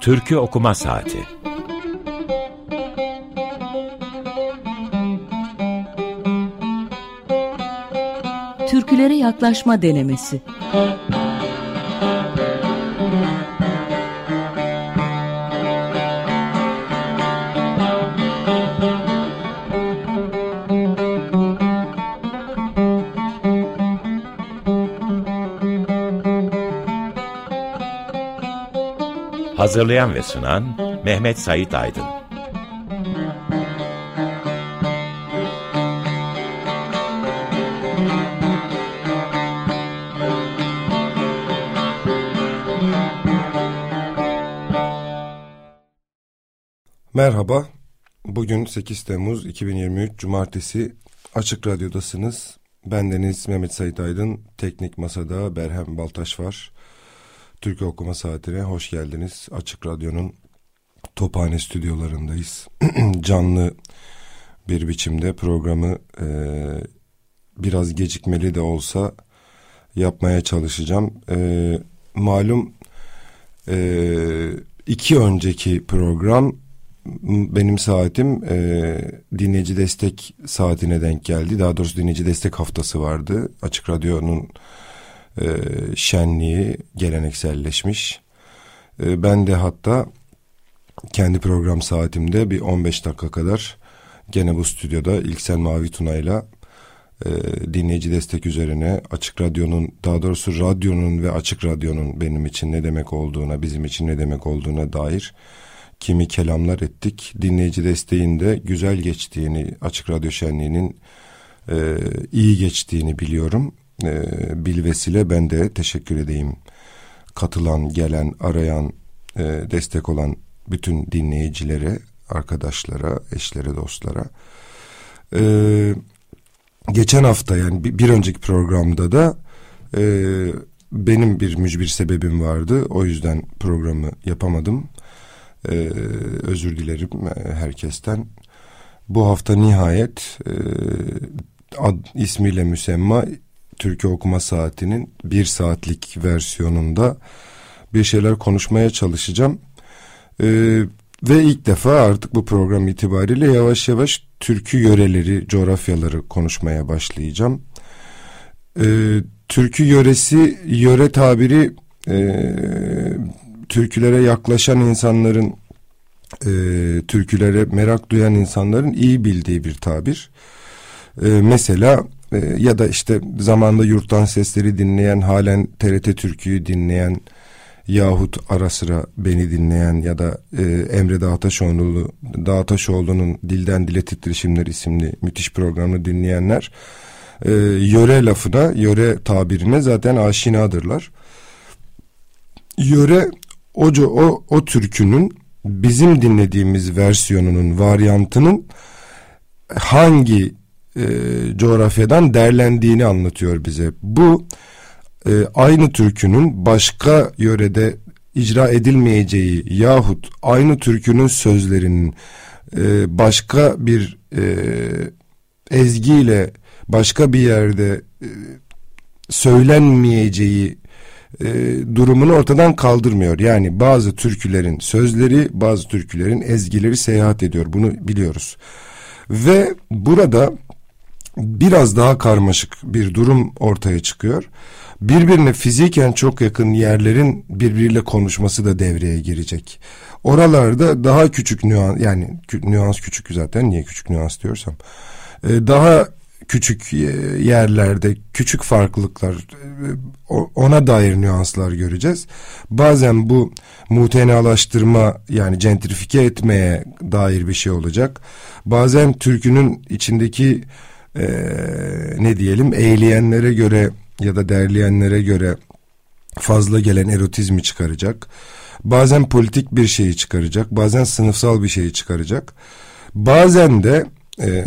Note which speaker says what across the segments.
Speaker 1: Türkü Okuma Saati.
Speaker 2: Türkülere yaklaşma denemesi
Speaker 1: Hazırlayan ve sunan Mehmet Sait Aydın.
Speaker 3: Merhaba. Bugün 8 Temmuz 2023 Cumartesi Açık Radyo'dasınız. Bendeniz Mehmet Sait Aydın, Teknik Masada Berhem Baltaş var. Türk Okuma Saati'ne hoş geldiniz. Açık Radyo'nun Tophane stüdyolarındayız. Canlı bir biçimde programı e, biraz gecikmeli de olsa yapmaya çalışacağım. E, malum e, iki önceki program benim saatim e, dinleyici destek saatine denk geldi. Daha doğrusu dinleyici destek haftası vardı. Açık Radyo'nun e, şenliği gelenekselleşmiş. E, ben de hatta kendi program saatimde bir 15 dakika kadar gene bu stüdyoda İlksel Mavi Tuna'yla e, dinleyici destek üzerine Açık Radyo'nun daha doğrusu radyonun ve Açık Radyo'nun benim için ne demek olduğuna bizim için ne demek olduğuna dair kimi kelamlar ettik. Dinleyici desteğinde güzel geçtiğini Açık Radyo Şenliği'nin e, iyi geçtiğini biliyorum e, bilvesile ben de teşekkür edeyim. Katılan, gelen, arayan, e, destek olan bütün dinleyicilere, arkadaşlara, eşlere, dostlara. E, geçen hafta yani bir, bir önceki programda da e, benim bir mücbir sebebim vardı. O yüzden programı yapamadım. E, özür dilerim e, herkesten. Bu hafta nihayet e, ad, ismiyle müsemma Türkü Okuma Saati'nin bir saatlik versiyonunda bir şeyler konuşmaya çalışacağım. Ee, ve ilk defa artık bu program itibariyle yavaş yavaş türkü yöreleri, coğrafyaları konuşmaya başlayacağım. Ee, türkü yöresi, yöre tabiri e, türkülere yaklaşan insanların, e, türkülere merak duyan insanların iyi bildiği bir tabir. E, mesela e, ya da işte zamanda yurttan sesleri dinleyen halen TRT Türkü'yü dinleyen yahut ara sıra beni dinleyen ya da e, Emre Dağtaşoğlu Dağtaşoğlu'nun Dilden Dile Titreşimler isimli müthiş programını dinleyenler e, yöre lafına, yöre tabirine zaten aşinadırlar. Yöre o, o, o türkünün bizim dinlediğimiz versiyonunun, varyantının hangi e, coğrafyadan derlendiğini anlatıyor bize. Bu e, aynı türkünün başka yörede icra edilmeyeceği yahut aynı türkünün sözlerinin e, başka bir e, ezgiyle başka bir yerde e, söylenmeyeceği e, durumunu ortadan kaldırmıyor. Yani bazı türkülerin sözleri, bazı türkülerin ezgileri seyahat ediyor. Bunu biliyoruz. Ve burada biraz daha karmaşık bir durum ortaya çıkıyor. Birbirine fiziken çok yakın yerlerin birbiriyle konuşması da devreye girecek. Oralarda daha küçük nüans yani nüans küçük zaten niye küçük nüans diyorsam e, daha küçük e, yerlerde küçük farklılıklar e, ona dair nüanslar göreceğiz. Bazen bu mutenalaştırma yani gentrifike etmeye dair bir şey olacak. Bazen türkünün içindeki e, ne diyelim eğleyenlere göre ya da derleyenlere göre fazla gelen erotizmi çıkaracak. Bazen politik bir şeyi çıkaracak, bazen sınıfsal bir şeyi çıkaracak. Bazen de e,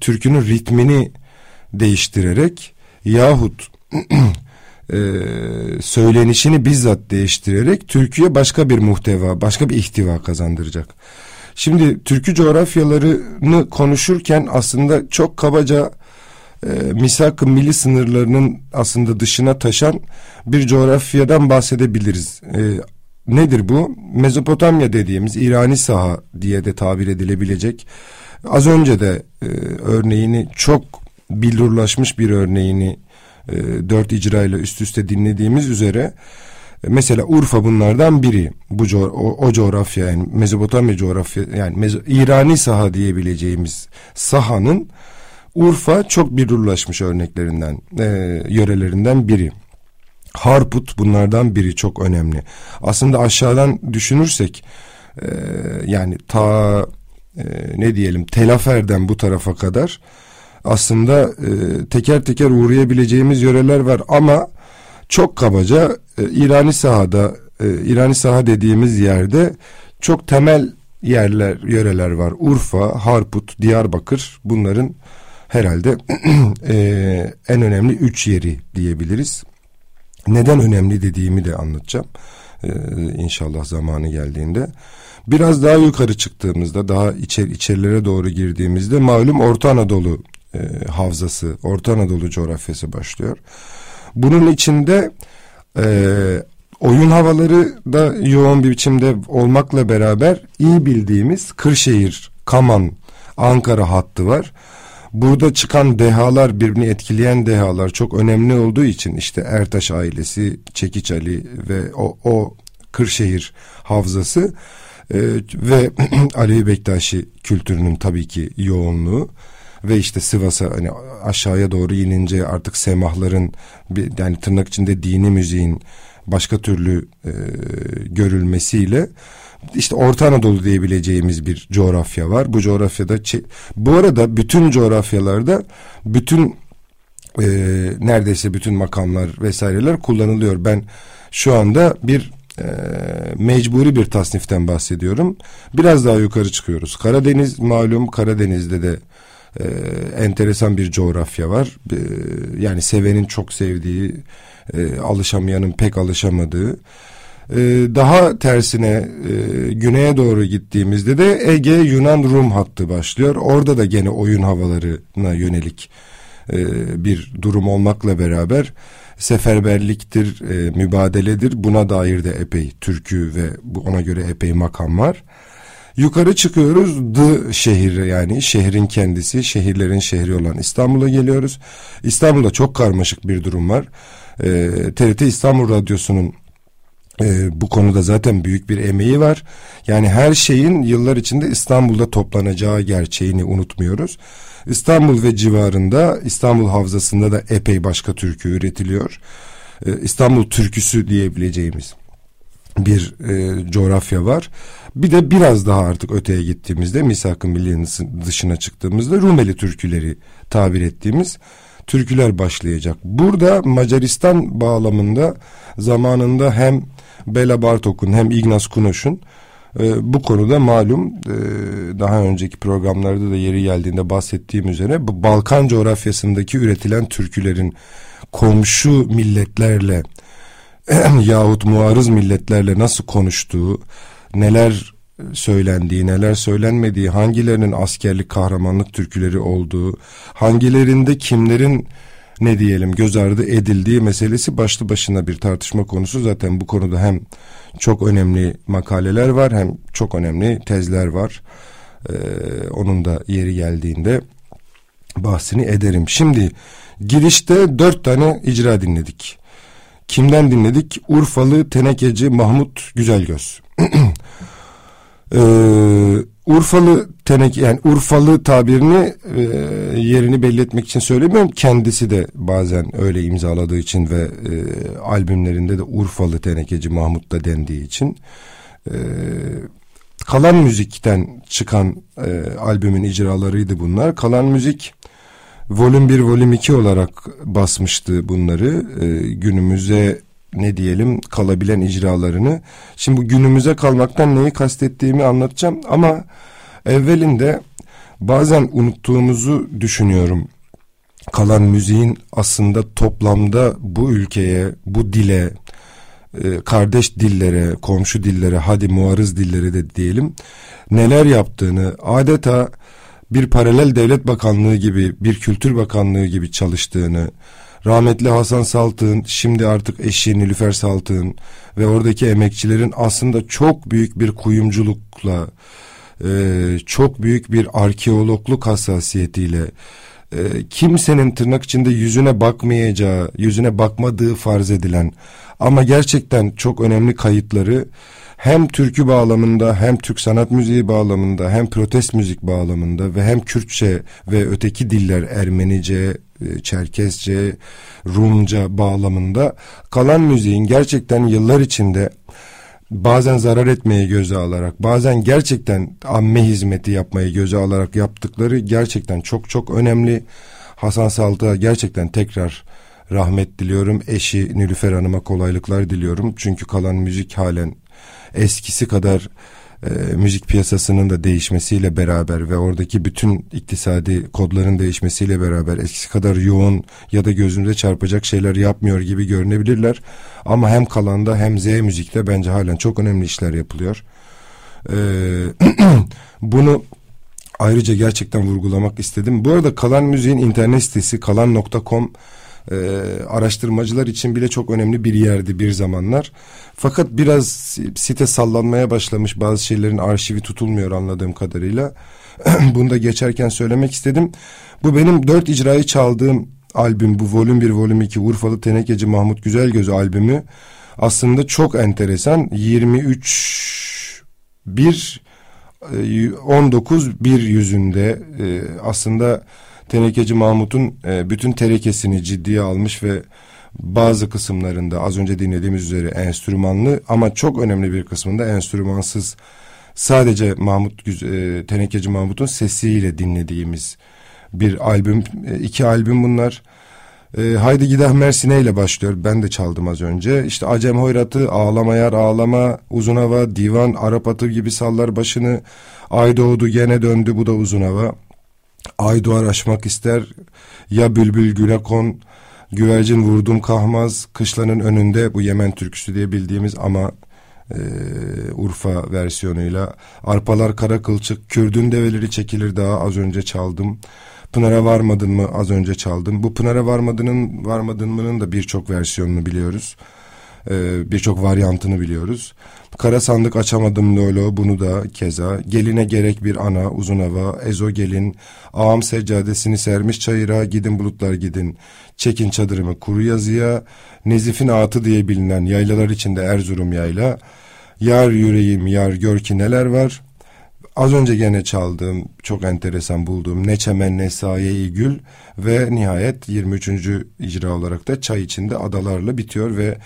Speaker 3: türkünün ritmini değiştirerek yahut e, söylenişini bizzat değiştirerek türküye başka bir muhteva, başka bir ihtiva kazandıracak. Şimdi türkü coğrafyalarını konuşurken aslında çok kabaca e, misak milli sınırlarının aslında dışına taşan bir coğrafyadan bahsedebiliriz. E, nedir bu? Mezopotamya dediğimiz İrani saha diye de tabir edilebilecek. Az önce de e, örneğini çok billurlaşmış bir örneğini e, dört icra ile üst üste dinlediğimiz üzere Mesela Urfa bunlardan biri. Bu co o, o coğrafya yani Mezopotamya coğrafya yani Mezo İrani saha diyebileceğimiz sahanın Urfa çok birurlaşmış örneklerinden, e, yörelerinden biri. Harput bunlardan biri çok önemli. Aslında aşağıdan düşünürsek e, yani ta e, ne diyelim Telafer'den bu tarafa kadar aslında e, teker teker uğrayabileceğimiz yöreler var ama çok kabaca e, İrani sahada e, İrani saha dediğimiz yerde çok temel yerler yöreler var. Urfa, Harput, Diyarbakır bunların herhalde e, en önemli üç yeri diyebiliriz. Neden önemli dediğimi de anlatacağım. E, inşallah zamanı geldiğinde. Biraz daha yukarı çıktığımızda, daha içer, içerilere doğru girdiğimizde malum Orta Anadolu e, havzası, Orta Anadolu coğrafyası başlıyor. Bunun içinde e, oyun havaları da yoğun bir biçimde olmakla beraber iyi bildiğimiz Kırşehir, Kaman, Ankara hattı var. Burada çıkan dehalar birbirini etkileyen dehalar çok önemli olduğu için işte Ertaş ailesi, Çekiç Ali ve o, o Kırşehir havzası e, ve Alevi Bektaşi kültürünün tabii ki yoğunluğu ve işte Sivas'a hani aşağıya doğru inince artık semahların bir, yani tırnak içinde dini müziğin başka türlü e, görülmesiyle işte Orta Anadolu diyebileceğimiz bir coğrafya var. Bu coğrafyada bu arada bütün coğrafyalarda bütün e, neredeyse bütün makamlar vesaireler kullanılıyor. Ben şu anda bir e, mecburi bir tasniften bahsediyorum. Biraz daha yukarı çıkıyoruz. Karadeniz malum Karadeniz'de de e, enteresan bir coğrafya var. E, yani sevenin çok sevdiği, e, alışamayanın pek alışamadığı. E, daha tersine e, güneye doğru gittiğimizde de Ege Yunan Rum hattı başlıyor. Orada da gene oyun havalarına yönelik e, bir durum olmakla beraber seferberliktir, e, mübadeledir. Buna dair de epey türkü ve ona göre epey makam var. Yukarı çıkıyoruz D şehir yani şehrin kendisi şehirlerin şehri olan İstanbul'a geliyoruz. İstanbul'da çok karmaşık bir durum var. Ee, TRT İstanbul Radyosu'nun e, bu konuda zaten büyük bir emeği var. Yani her şeyin yıllar içinde İstanbul'da toplanacağı gerçeğini unutmuyoruz. İstanbul ve civarında İstanbul Havzası'nda da epey başka türkü üretiliyor. Ee, İstanbul türküsü diyebileceğimiz bir e, coğrafya var. Bir de biraz daha artık öteye gittiğimizde misak-ı dışına çıktığımızda Rumeli türküleri tabir ettiğimiz türküler başlayacak. Burada Macaristan bağlamında zamanında hem Bela Bartok'un hem Ignaz Kunoş'un e, bu konuda malum e, daha önceki programlarda da yeri geldiğinde bahsettiğim üzere bu Balkan coğrafyasındaki üretilen türkülerin komşu milletlerle yahut muarız milletlerle nasıl konuştuğu, neler söylendiği, neler söylenmediği, hangilerinin askerlik kahramanlık türküleri olduğu, hangilerinde kimlerin ne diyelim göz ardı edildiği meselesi başlı başına bir tartışma konusu. Zaten bu konuda hem çok önemli makaleler var hem çok önemli tezler var. Ee, onun da yeri geldiğinde bahsini ederim. Şimdi girişte dört tane icra dinledik. Kimden dinledik? Urfalı tenekeci Mahmut Güzelgöz. ee, Urfalı tenek yani Urfalı tabirini e, yerini belli etmek için söylemiyorum. Kendisi de bazen öyle imzaladığı için ve e, albümlerinde de Urfalı tenekeci Mahmut da dendiği için e, kalan müzikten çıkan e, albümün icralarıydı bunlar. Kalan müzik volüm 1, volüm 2 olarak basmıştı bunları. E, günümüze ne diyelim kalabilen icralarını. Şimdi bu günümüze kalmaktan neyi kastettiğimi anlatacağım ama evvelinde bazen unuttuğumuzu düşünüyorum. Kalan müziğin aslında toplamda bu ülkeye, bu dile, e, kardeş dillere, komşu dillere, hadi muarız dillere de diyelim neler yaptığını adeta bir paralel devlet bakanlığı gibi, bir kültür bakanlığı gibi çalıştığını, rahmetli Hasan Saltık'ın, şimdi artık eşi Nilüfer Saltık'ın ve oradaki emekçilerin aslında çok büyük bir kuyumculukla, e, çok büyük bir arkeologluk hassasiyetiyle, e, kimsenin tırnak içinde yüzüne bakmayacağı, yüzüne bakmadığı farz edilen ama gerçekten çok önemli kayıtları hem türkü bağlamında hem Türk sanat müziği bağlamında hem protest müzik bağlamında ve hem Kürtçe ve öteki diller Ermenice, e, Çerkesçe, Rumca bağlamında kalan müziğin gerçekten yıllar içinde bazen zarar etmeyi göze alarak bazen gerçekten amme hizmeti yapmayı göze alarak yaptıkları gerçekten çok çok önemli. Hasan Saltık'a gerçekten tekrar rahmet diliyorum. Eşi Nilüfer Hanım'a kolaylıklar diliyorum. Çünkü kalan müzik halen eskisi kadar e, müzik piyasasının da değişmesiyle beraber ve oradaki bütün iktisadi kodların değişmesiyle beraber eskisi kadar yoğun ya da gözümüze çarpacak şeyler yapmıyor gibi görünebilirler. Ama hem kalanda hem Z müzikte bence halen çok önemli işler yapılıyor. E, bunu ayrıca gerçekten vurgulamak istedim. Bu arada Kalan Müziğin internet sitesi kalan.com e, araştırmacılar için bile çok önemli bir yerdi bir zamanlar. Fakat biraz site sallanmaya başlamış bazı şeylerin arşivi tutulmuyor anladığım kadarıyla. Bunu da geçerken söylemek istedim. Bu benim dört icrayı çaldığım albüm bu volüm 1 volüm 2 Urfalı Tenekeci Mahmut Güzelgöz albümü aslında çok enteresan 23 1 19 bir yüzünde e, aslında Tenekeci Mahmut'un e, bütün terekesini ciddiye almış ve bazı kısımlarında az önce dinlediğimiz üzere enstrümanlı ama çok önemli bir kısmında enstrümansız sadece Mahmut e, Tenekeci Mahmut'un sesiyle dinlediğimiz bir albüm e, iki albüm bunlar. E, Haydi Gidah Mersin'e ile başlıyor. Ben de çaldım az önce. İşte Acem Hoyrat'ı, Ağlama Yar Ağlama, Uzun Hava, Divan, Arap Atı gibi sallar başını. Ay doğdu gene döndü bu da Uzun Hava. Ay doğar aşmak ister. Ya bülbül güle kon, Güvercin vurdum kahmaz, kışlanın önünde bu Yemen türküsü diye bildiğimiz ama e, Urfa versiyonuyla. Arpalar kara kılçık, Kürdün develeri çekilir daha az önce çaldım. Pınar'a varmadın mı az önce çaldım. Bu Pınar'a varmadının varmadın mı'nın da birçok versiyonunu biliyoruz. Ee, birçok varyantını biliyoruz. Kara sandık açamadım lolo bunu da keza. Geline gerek bir ana uzun hava. Ezo gelin. Ağam seccadesini sermiş çayıra gidin bulutlar gidin. Çekin çadırımı kuru yazıya. Nezif'in atı diye bilinen yaylalar içinde Erzurum yayla. Yar yüreğim yar gör ki neler var. Az önce gene çaldığım, çok enteresan bulduğum Ne Çemen Ne Saye Gül ve nihayet 23. icra olarak da Çay içinde Adalarla bitiyor ve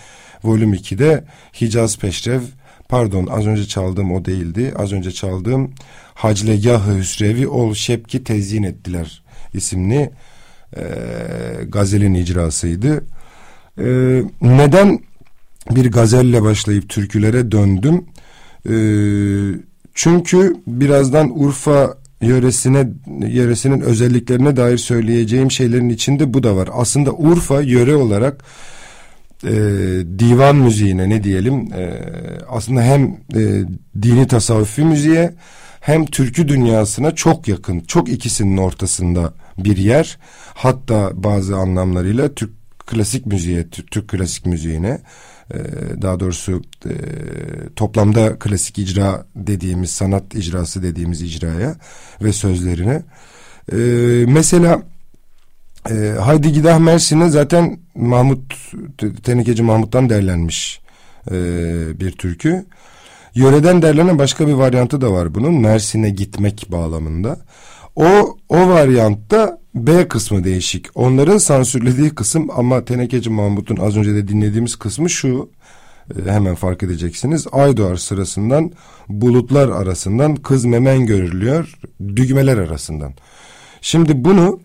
Speaker 3: volüm 2'de Hicaz Peşrev pardon az önce çaldığım o değildi. Az önce çaldığım Haclegahı Hüsrevi Ol Şepki Tezyin Ettiler isimli e, gazelin icrasıydı. E, neden bir gazelle başlayıp türkülere döndüm? E, çünkü birazdan Urfa yöresine yöresinin özelliklerine dair söyleyeceğim şeylerin içinde bu da var. Aslında Urfa yöre olarak e, divan müziğine ne diyelim e, aslında hem e, dini tasavvufi müziğe hem türkü dünyasına çok yakın çok ikisinin ortasında bir yer. Hatta bazı anlamlarıyla Türk klasik müziğe Türk, Türk klasik müziğine e, daha doğrusu e, toplamda klasik icra dediğimiz sanat icrası dediğimiz icraya ve sözlerine. E, mesela e, Haydi Gidah Mersin'e zaten Mahmut Tenekeci Mahmut'tan derlenmiş e, bir türkü. Yöreden derlenen başka bir varyantı da var bunun. Mersin'e gitmek bağlamında. O o varyantta B kısmı değişik. Onların sansürlediği kısım ama Tenekeci Mahmut'un az önce de dinlediğimiz kısmı şu. E, hemen fark edeceksiniz. Aydoğar sırasından bulutlar arasından kız memen görülüyor. Düğmeler arasından. Şimdi bunu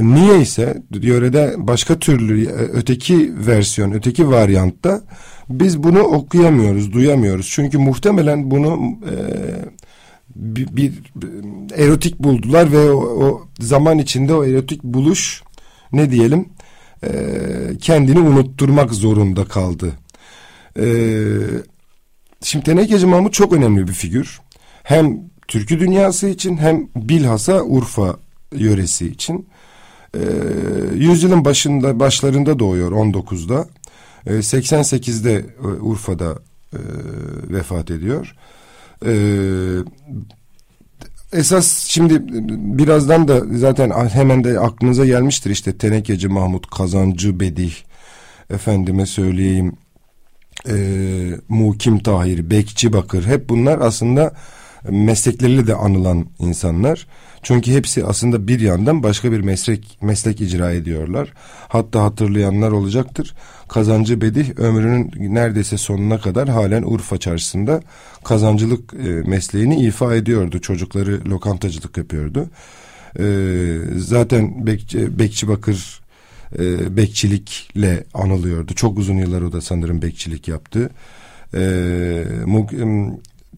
Speaker 3: Niye ise yörede başka türlü e, öteki versiyon, öteki varyantta biz bunu okuyamıyoruz, duyamıyoruz. Çünkü muhtemelen bunu e, bir, bir erotik buldular ve o, o zaman içinde o erotik buluş ne diyelim e, kendini unutturmak zorunda kaldı. E, şimdi Tenekeci Mahmut çok önemli bir figür. Hem türkü dünyası için hem bilhassa Urfa yöresi için. E, yüzyılın başında başlarında doğuyor 19'da. E, 88'de e, Urfa'da e, vefat ediyor. E, esas şimdi birazdan da zaten hemen de aklınıza gelmiştir işte Tenekeci Mahmut, Kazancı Bedih, efendime söyleyeyim e, Mukim Tahir, Bekçi Bakır hep bunlar aslında meslekleriyle de anılan insanlar. Çünkü hepsi aslında bir yandan başka bir meslek meslek icra ediyorlar. Hatta hatırlayanlar olacaktır. Kazancı Bedih ömrünün neredeyse sonuna kadar halen Urfa çarşısında kazancılık e, mesleğini ifa ediyordu. Çocukları lokantacılık yapıyordu. E, zaten Bekçi, Bekçi Bakır e, bekçilikle anılıyordu. Çok uzun yıllar o da sanırım bekçilik yaptı. E,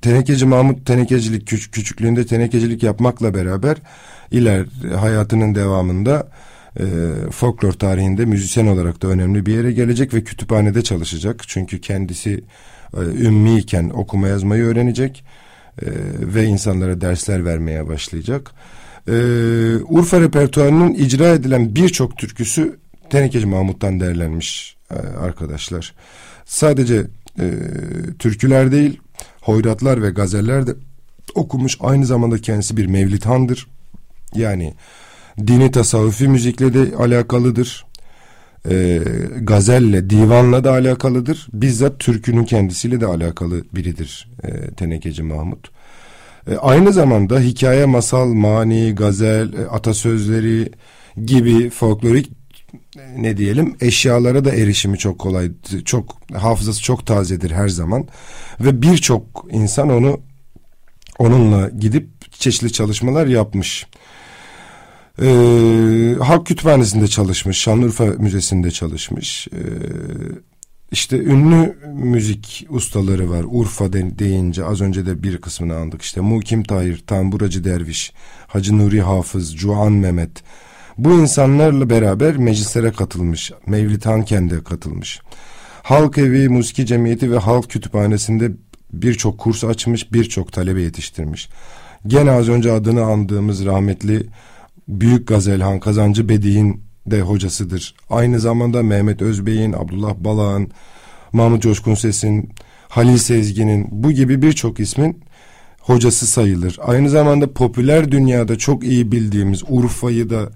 Speaker 3: Tenekeci Mahmut tenekecilik küç, küçüklüğünde tenekecilik yapmakla beraber iler hayatının devamında e, folklor tarihinde müzisyen olarak da önemli bir yere gelecek ve kütüphanede çalışacak. Çünkü kendisi e, ümmiyken okuma yazmayı öğrenecek e, ve insanlara dersler vermeye başlayacak. E, Urfa repertuarının icra edilen birçok türküsü Tenekeci Mahmut'tan derlenmiş e, arkadaşlar. Sadece e, türküler değil, hoyratlar ve gazeller de okumuş. Aynı zamanda kendisi bir mevlidhandır. Yani dini tasavvufi müzikle de alakalıdır. E, gazelle, divanla da alakalıdır. Bizzat türkünün kendisiyle de alakalı biridir e, Tenekeci Mahmut. E, aynı zamanda hikaye, masal, mani, gazel, e, atasözleri gibi folklorik ne diyelim eşyalara da erişimi çok kolay çok hafızası çok tazedir her zaman ve birçok insan onu onunla gidip çeşitli çalışmalar yapmış. Ee, Halk Kütüphanesi'nde çalışmış, Şanlıurfa Müzesi'nde çalışmış. Ee, işte ünlü müzik ustaları var. Urfa deyince az önce de bir kısmını andık. İşte Mukim Tahir, Tamburacı Derviş, Hacı Nuri Hafız, Cuan Mehmet, bu insanlarla beraber meclislere katılmış. Mevlid Hanken'de katılmış. Halk Evi, Musiki Cemiyeti ve Halk Kütüphanesi'nde birçok kurs açmış, birçok talebe yetiştirmiş. Gene az önce adını andığımız rahmetli Büyük Gazelhan Kazancı Bedi'nin de hocasıdır. Aynı zamanda Mehmet Özbey'in, Abdullah Balağ'ın, Mahmut Coşkun Ses'in, Halil Sezgin'in bu gibi birçok ismin hocası sayılır. Aynı zamanda popüler dünyada çok iyi bildiğimiz Urfa'yı da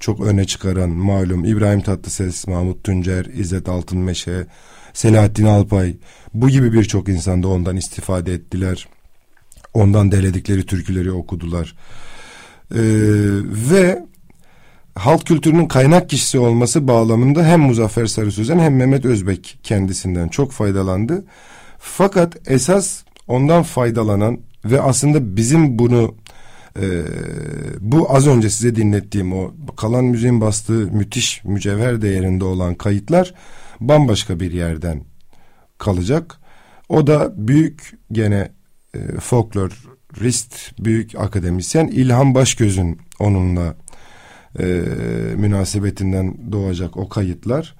Speaker 3: çok öne çıkaran malum İbrahim Tatlıses, Mahmut Tuncer, İzzet Altınmeşe, Selahattin Alpay bu gibi birçok insan da ondan istifade ettiler. Ondan deledikleri türküleri okudular. Ee, ve halk kültürünün kaynak kişisi olması bağlamında hem Muzaffer Sarı Sözen hem Mehmet Özbek kendisinden çok faydalandı. Fakat esas ondan faydalanan ve aslında bizim bunu ee, bu az önce size dinlettiğim o kalan müziğin bastığı müthiş mücevher değerinde olan kayıtlar bambaşka bir yerden kalacak. O da büyük gene e, folklorist büyük akademisyen İlhan Başgöz'ün onunla e, münasebetinden doğacak o kayıtlar.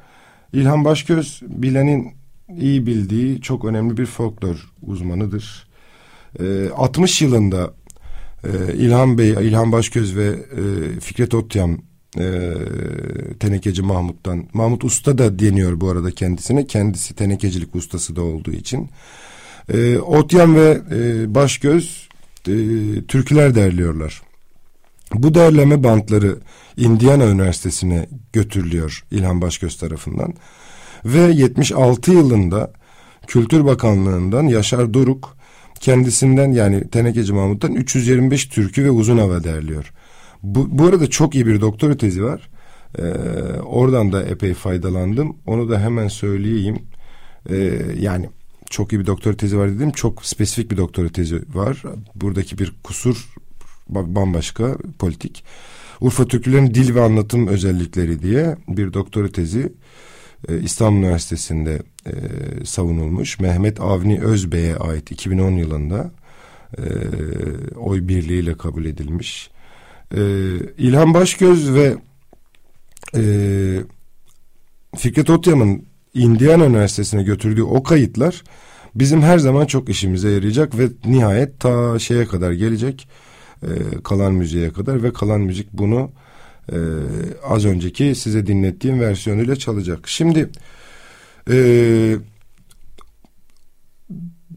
Speaker 3: İlhan Başgöz bilenin iyi bildiği çok önemli bir folklor uzmanıdır. E, 60 yılında e, İlhan Bey, İlhan Başköz ve e, Fikret Otyam e, tenekeci Mahmut'tan. Mahmut Usta da deniyor bu arada kendisine. Kendisi tenekecilik ustası da olduğu için. E, Otyam ve e, Başgöz türküler derliyorlar. Bu derleme bantları Indiana Üniversitesi'ne götürülüyor İlhan Başgöz tarafından. Ve 76 yılında Kültür Bakanlığı'ndan Yaşar Doruk kendisinden yani Tenekeci Mahmut'tan 325 türkü ve uzun hava derliyor. Bu, bu arada çok iyi bir doktora tezi var. Ee, oradan da epey faydalandım. Onu da hemen söyleyeyim. Ee, yani çok iyi bir doktora tezi var dedim. Çok spesifik bir doktora tezi var. Buradaki bir kusur bambaşka politik. Urfa Türkülerin dil ve anlatım özellikleri diye bir doktora tezi e, İstanbul Üniversitesi'nde e, savunulmuş. Mehmet Avni Özbey'e ait 2010 yılında e, oy birliğiyle kabul edilmiş. E, İlhan Başgöz ve Fikret Otyam'ın Indiana Üniversitesi'ne götürdüğü o kayıtlar bizim her zaman çok işimize yarayacak ve nihayet ta şeye kadar gelecek kalan müziğe kadar ve kalan müzik bunu e, az önceki size dinlettiğim versiyonuyla çalacak. Şimdi e,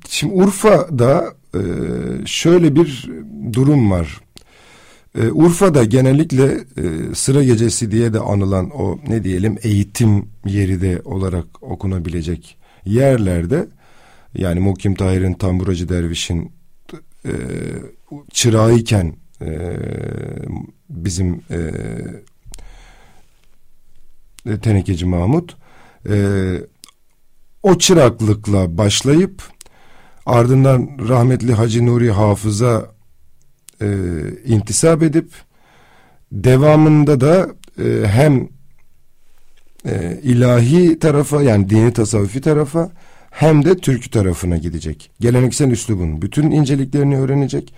Speaker 3: şimdi Urfa'da e, şöyle bir durum var. E, Urfa'da genellikle e, sıra gecesi diye de anılan o ne diyelim eğitim yeri de olarak okunabilecek yerlerde yani Mukim Tahir'in Tamburacı Derviş'in e, çırağıyken e, bizim e, Tenekeci Mahmut e, o çıraklıkla başlayıp ardından rahmetli Hacı Nuri Hafız'a e, intisap edip devamında da e, hem e, ilahi tarafa yani dini tasavvufi tarafa hem de türkü tarafına gidecek. Geleneksel üslubun bütün inceliklerini öğrenecek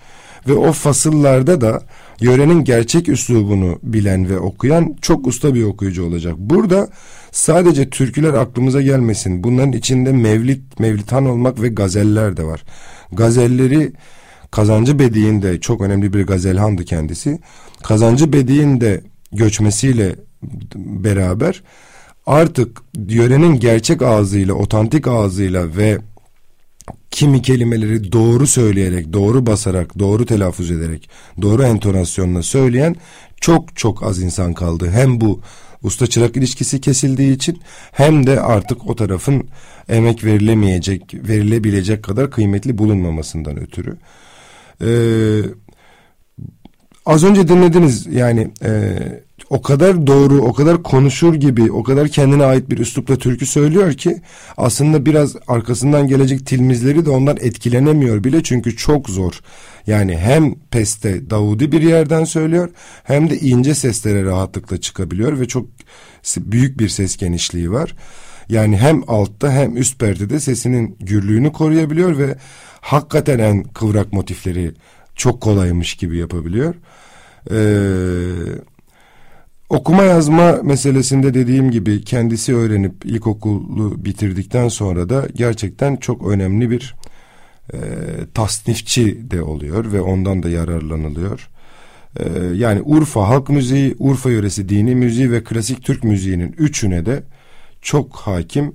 Speaker 3: ve o fasıllarda da yörenin gerçek üslubunu bilen ve okuyan çok usta bir okuyucu olacak. Burada sadece türküler aklımıza gelmesin. Bunların içinde mevlit, mevlitan olmak ve gazeller de var. Gazelleri Kazancı Bedi'nin de çok önemli bir gazelhandı kendisi. Kazancı Bedi'nin de göçmesiyle beraber artık yörenin gerçek ağzıyla, otantik ağzıyla ve kimi kelimeleri doğru söyleyerek, doğru basarak, doğru telaffuz ederek, doğru entonasyonla söyleyen çok çok az insan kaldı. Hem bu usta çırak ilişkisi kesildiği için hem de artık o tarafın emek verilemeyecek, verilebilecek kadar kıymetli bulunmamasından ötürü. Ee, az önce dinlediniz yani e, o kadar doğru, o kadar konuşur gibi, o kadar kendine ait bir üslupla türkü söylüyor ki aslında biraz arkasından gelecek tilmizleri de ondan etkilenemiyor bile çünkü çok zor. Yani hem peste Davudi bir yerden söylüyor hem de ince seslere rahatlıkla çıkabiliyor ve çok büyük bir ses genişliği var. Yani hem altta hem üst perdede sesinin gürlüğünü koruyabiliyor ve hakikaten en kıvrak motifleri çok kolaymış gibi yapabiliyor. Ee, okuma yazma meselesinde dediğim gibi kendisi öğrenip ilkokulu bitirdikten sonra da gerçekten çok önemli bir e, tasnifçi de oluyor ve ondan da yararlanılıyor. Ee, yani Urfa halk müziği, Urfa yöresi dini müziği ve klasik Türk müziğinin üçüne de çok hakim,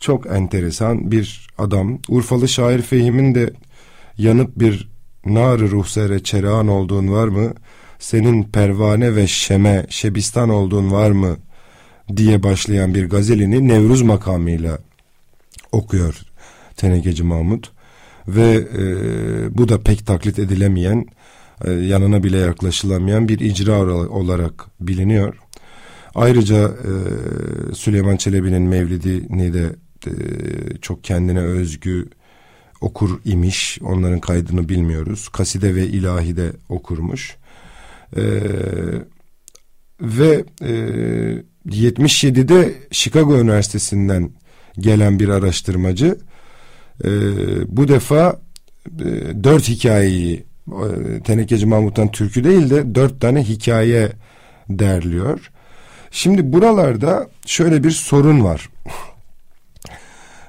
Speaker 3: çok enteresan bir adam. Urfalı şair Fehim'in de yanıp bir nar-ı ruhsere çerağan olduğun var mı? Senin pervane ve şeme, şebistan olduğun var mı? diye başlayan bir gazelini Nevruz makamıyla okuyor Tenekeci Mahmut. Ve e, bu da pek taklit edilemeyen, e, yanına bile yaklaşılamayan bir icra olarak biliniyor. Ayrıca e, Süleyman Çelebi'nin Mevlidini de e, çok kendine özgü okur imiş. Onların kaydını bilmiyoruz. Kaside ve ilahi de okurmuş. E, ve e, 77'de Chicago Üniversitesi'nden gelen bir araştırmacı e, bu defa e, dört hikayeyi e, Tenekeci Mahmut'tan türkü değil de dört tane hikaye derliyor. Şimdi buralarda şöyle bir sorun var.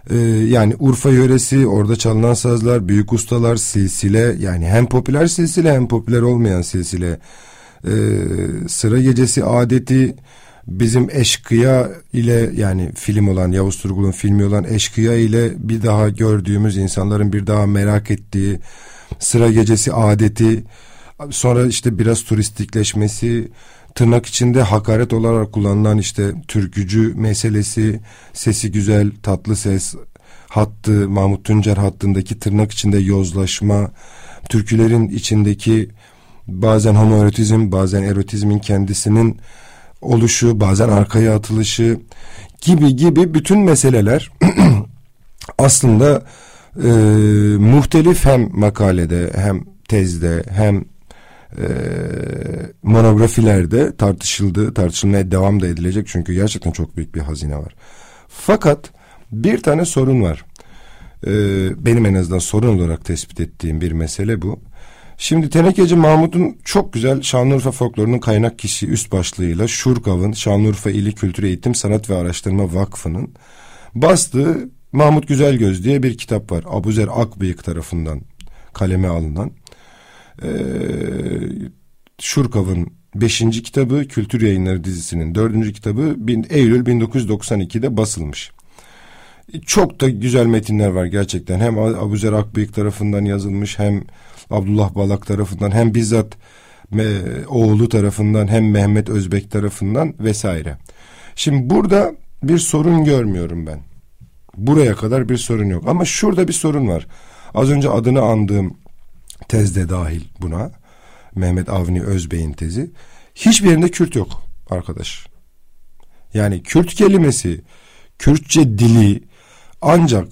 Speaker 3: Ee, yani Urfa yöresi, orada çalınan sazlar, büyük ustalar, silsile yani hem popüler silsile hem popüler olmayan silsile. Ee, sıra gecesi adeti bizim Eşkıya ile yani film olan Yavuz Turgul'un filmi olan Eşkıya ile bir daha gördüğümüz insanların bir daha merak ettiği sıra gecesi adeti sonra işte biraz turistikleşmesi tırnak içinde hakaret olarak kullanılan işte türkücü meselesi, sesi güzel, tatlı ses, hattı, Mahmut Tuncer hattındaki tırnak içinde yozlaşma, türkülerin içindeki bazen homoerotizm, bazen erotizmin kendisinin oluşu, bazen arkaya atılışı gibi gibi bütün meseleler aslında e, muhtelif hem makalede hem tezde hem e, monografilerde tartışıldı, tartışılmaya devam da edilecek çünkü gerçekten çok büyük bir hazine var. Fakat bir tane sorun var. E, benim en azından sorun olarak tespit ettiğim bir mesele bu. Şimdi Tenekeci Mahmut'un çok güzel Şanlıurfa folklorunun kaynak kişi üst başlığıyla Şurkav'ın Şanlıurfa İli Kültür Eğitim Sanat ve Araştırma Vakfı'nın bastığı Mahmut Güzelgöz diye bir kitap var. Abuzer Akbıyık tarafından kaleme alınan. Ee, Şurkav'ın beşinci kitabı Kültür Yayınları dizisinin dördüncü kitabı bin, Eylül 1992'de basılmış. Çok da güzel metinler var gerçekten. Hem Abuzer Akbıyık tarafından yazılmış hem Abdullah Balak tarafından hem bizzat oğlu tarafından hem Mehmet Özbek tarafından vesaire. Şimdi burada bir sorun görmüyorum ben. Buraya kadar bir sorun yok. Ama şurada bir sorun var. Az önce adını andığım tezde dahil buna. Mehmet Avni Özbey'in tezi. Hiçbir yerinde Kürt yok arkadaş. Yani Kürt kelimesi, Kürtçe dili ancak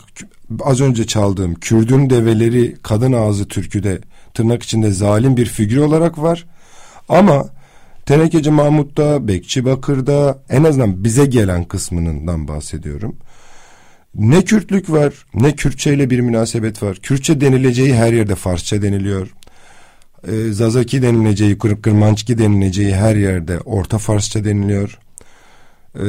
Speaker 3: az önce çaldığım Kürdün develeri kadın ağzı türküde tırnak içinde zalim bir figür olarak var. Ama Tenekeci Mahmut'ta, Bekçi Bakır'da en azından bize gelen kısmından bahsediyorum. Ne Kürtlük var, ne Kürtçe ile bir münasebet var. Kürtçe denileceği her yerde Farsça deniliyor. Ee, Zazaki denileceği, Kır Kırmançki denileceği her yerde Orta Farsça deniliyor. Ee,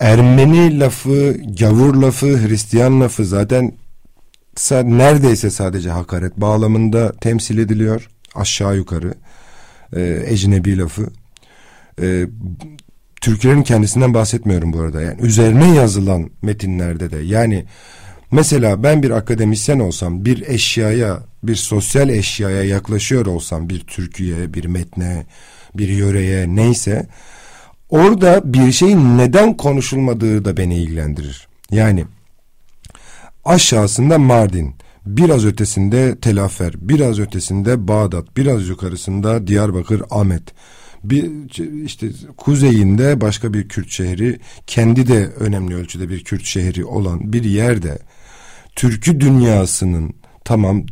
Speaker 3: Ermeni lafı, gavur lafı, Hristiyan lafı zaten neredeyse sadece hakaret bağlamında temsil ediliyor aşağı yukarı e, ecnebi lafı. E, Türklerin kendisinden bahsetmiyorum bu arada. Yani üzerine yazılan metinlerde de yani mesela ben bir akademisyen olsam bir eşyaya bir sosyal eşyaya yaklaşıyor olsam bir türküye bir metne bir yöreye neyse orada bir şeyin neden konuşulmadığı da beni ilgilendirir. Yani aşağısında Mardin, biraz ötesinde Telafer, biraz ötesinde Bağdat, biraz yukarısında Diyarbakır, Ahmet. Bir işte kuzeyinde başka bir Kürt şehri, kendi de önemli ölçüde bir Kürt şehri olan bir yerde türkü dünyasının tamam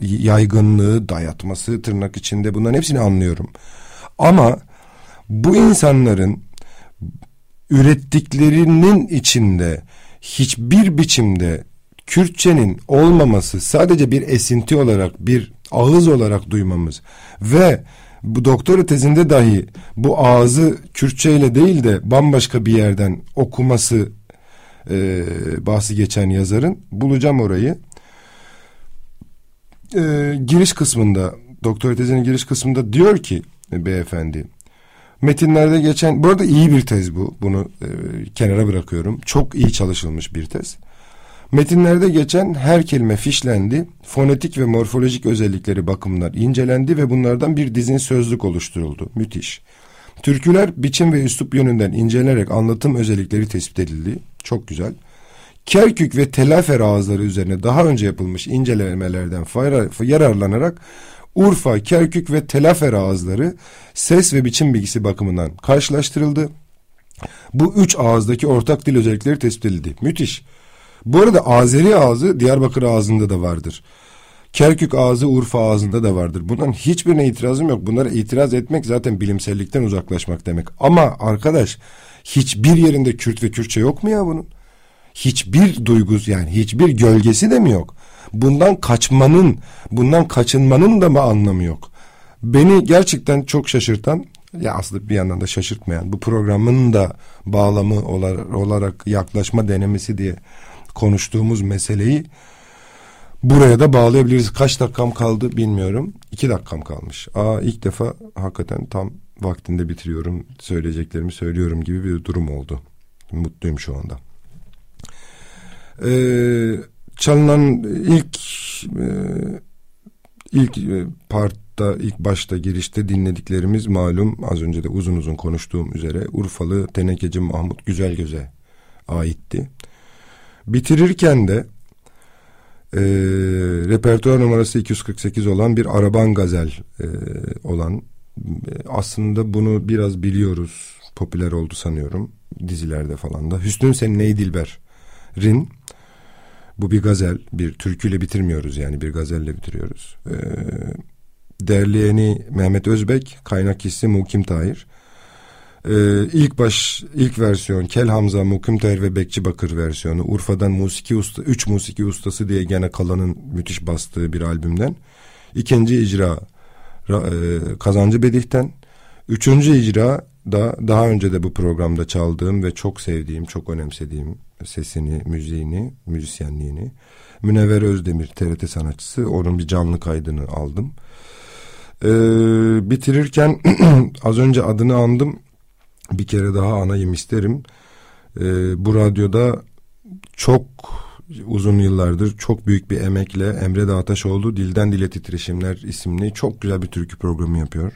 Speaker 3: yaygınlığı, dayatması tırnak içinde bunların hepsini anlıyorum. Ama bu insanların ürettiklerinin içinde hiçbir biçimde Kürtçenin olmaması sadece bir esinti olarak bir ağız olarak duymamız ve bu doktora tezinde dahi bu ağzı Kürtçe ile değil de bambaşka bir yerden okuması e, bahsi geçen yazarın bulacağım orayı. E, giriş kısmında doktora tezinin giriş kısmında diyor ki beyefendi metinlerde geçen bu arada iyi bir tez bu bunu e, kenara bırakıyorum çok iyi çalışılmış bir tez. Metinlerde geçen her kelime fişlendi, fonetik ve morfolojik özellikleri bakımından incelendi ve bunlardan bir dizin sözlük oluşturuldu. Müthiş. Türküler biçim ve üslup yönünden incelenerek anlatım özellikleri tespit edildi. Çok güzel. Kerkük ve Telafer ağızları üzerine daha önce yapılmış incelemelerden yararlanarak Urfa, Kerkük ve Telafer ağızları ses ve biçim bilgisi bakımından karşılaştırıldı. Bu üç ağızdaki ortak dil özellikleri tespit edildi. Müthiş. Bu arada Azeri ağzı Diyarbakır ağzında da vardır. Kerkük ağzı Urfa ağzında da vardır. Bundan hiçbirine itirazım yok. Bunlara itiraz etmek zaten bilimsellikten uzaklaşmak demek. Ama arkadaş hiçbir yerinde Kürt ve Kürtçe yok mu ya bunun? Hiçbir duygusu yani hiçbir gölgesi de mi yok? Bundan kaçmanın, bundan kaçınmanın da mı anlamı yok? Beni gerçekten çok şaşırtan ya aslında bir yandan da şaşırtmayan bu programın da bağlamı olarak yaklaşma denemesi diye konuştuğumuz meseleyi buraya da bağlayabiliriz. Kaç dakikam kaldı bilmiyorum. İki dakikam kalmış. Aa ilk defa hakikaten tam vaktinde bitiriyorum. Söyleyeceklerimi söylüyorum gibi bir durum oldu. Mutluyum şu anda. Ee, çalınan ilk e, ilk e, partta ilk başta girişte dinlediklerimiz malum az önce de uzun uzun konuştuğum üzere Urfalı Tenekeci Mahmut Güzelgöz'e aitti. Bitirirken de e, repertuar numarası 248 olan bir Araban Gazel e, olan e, aslında bunu biraz biliyoruz popüler oldu sanıyorum dizilerde falan da Hüsnün Sen Ney Dilber'in bu bir gazel bir türküyle bitirmiyoruz yani bir gazelle bitiriyoruz e, derleyeni Mehmet Özbek kaynak hissi Mukim Tahir ee, ilk baş ilk versiyon Kel Hamza, Mukimter ve Bekçi Bakır versiyonu. Urfa'dan musiki usta, üç musiki ustası diye gene Kalan'ın müthiş bastığı bir albümden. İkinci icra e, Kazancı Bedih'ten. Üçüncü icra da daha önce de bu programda çaldığım ve çok sevdiğim, çok önemsediğim sesini, müziğini, müzisyenliğini Münevver Özdemir TRT sanatçısı onun bir canlı kaydını aldım. Ee, bitirirken az önce adını andım. Bir kere daha anayım isterim. Ee, bu radyoda çok uzun yıllardır çok büyük bir emekle Emre Dağtaşoğlu Dilden Dile Titreşimler isimli çok güzel bir türkü programı yapıyor.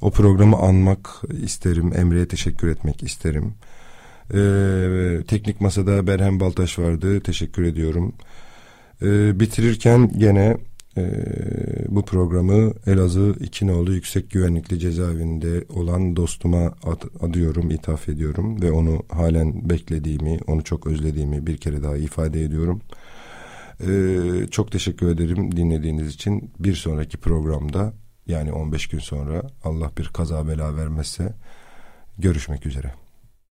Speaker 3: O programı anmak isterim. Emre'ye teşekkür etmek isterim. Ee, teknik masada Berhem Baltaş vardı. Teşekkür ediyorum. Ee, bitirirken gene e, bu programı Elazığ İkinoğlu Yüksek Güvenlikli Cezaevinde olan dostuma ad, adıyorum, ithaf ediyorum ve onu halen beklediğimi, onu çok özlediğimi bir kere daha ifade ediyorum. Ee, çok teşekkür ederim dinlediğiniz için. Bir sonraki programda yani 15 gün sonra Allah bir kaza bela vermezse görüşmek üzere.